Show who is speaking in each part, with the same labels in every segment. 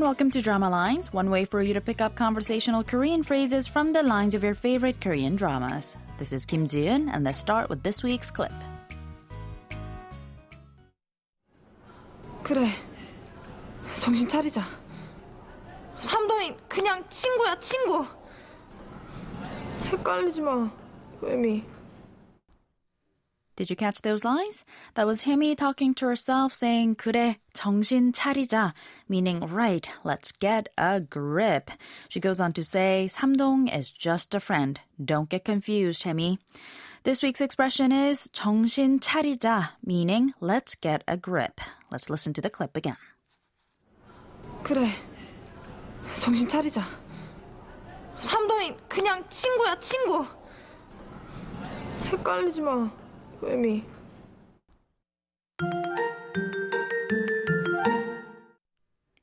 Speaker 1: and welcome to Drama Lines, one way for you to pick up conversational Korean phrases from the lines of your favorite Korean dramas. This is Kim Ji-eun, and let's start with this week's clip.
Speaker 2: 그래, 정신 차리자. 삼동이 그냥 친구야, 친구. 헷갈리지 마, 혜미.
Speaker 1: Did you catch those lines? That was Hemi talking to herself saying, 그래, 정신 차리자, meaning, right, let's get a grip. She goes on to say, 삼동 is just a friend. Don't get confused, Hemi. This week's expression is 정신 차리자, meaning, let's get a grip. Let's listen to the clip again.
Speaker 2: 그래. 정신 차리자. 삼동이 그냥 친구야, 친구. 헷갈리지 마, 혜미.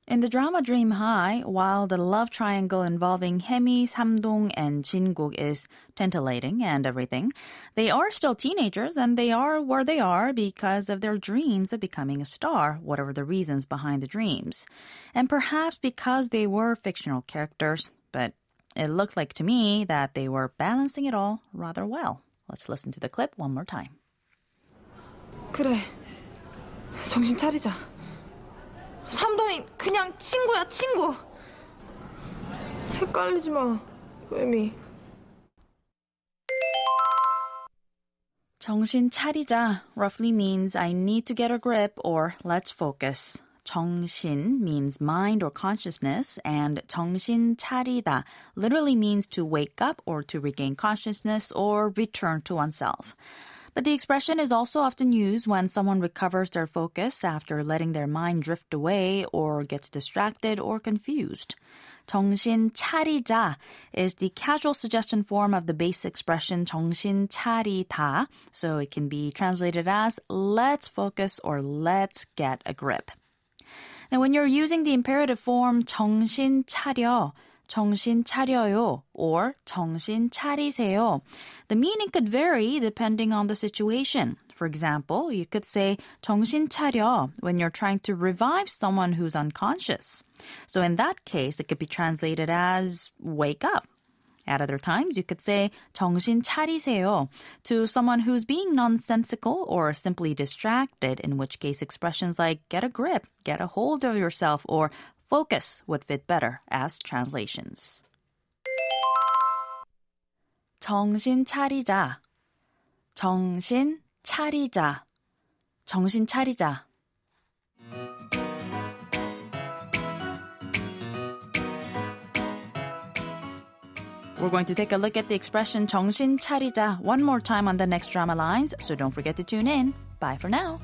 Speaker 1: In the drama Dream High, while the love triangle involving Hemi, Samdong, and Jin-guk is titillating and everything, they are still teenagers and they are where they are because of their dreams of becoming a star, whatever the reasons behind the dreams. And perhaps because they were fictional characters, but it looked like to me that they were balancing it all rather well. Let's listen to the clip one more time.
Speaker 2: 그래. 정신 차리자. 삼동이 그냥 친구야, 친구. 헷갈리지 마, 혜미.
Speaker 1: 정신 차리자 roughly means I need to get a grip or let's focus. 정신 means mind or consciousness, and 정신 차리다 literally means to wake up or to regain consciousness or return to oneself. But the expression is also often used when someone recovers their focus after letting their mind drift away or gets distracted or confused. 정신 차리자 is the casual suggestion form of the base expression 정신 차리다, so it can be translated as let's focus or let's get a grip. Now, when you're using the imperative form 정신 차려, 정신 차려요 or 정신 차리세요. The meaning could vary depending on the situation. For example, you could say 정신 차려 when you're trying to revive someone who's unconscious. So in that case, it could be translated as wake up. At other times, you could say 정신 차리세요 to someone who's being nonsensical or simply distracted, in which case expressions like get a grip, get a hold of yourself, or focus would fit better as translations. 정신 차리자. 정신 차리자. 정신 차리자. We're going to take a look at the expression 정신 차리자 one more time on the next drama lines, so don't forget to tune in. Bye for now.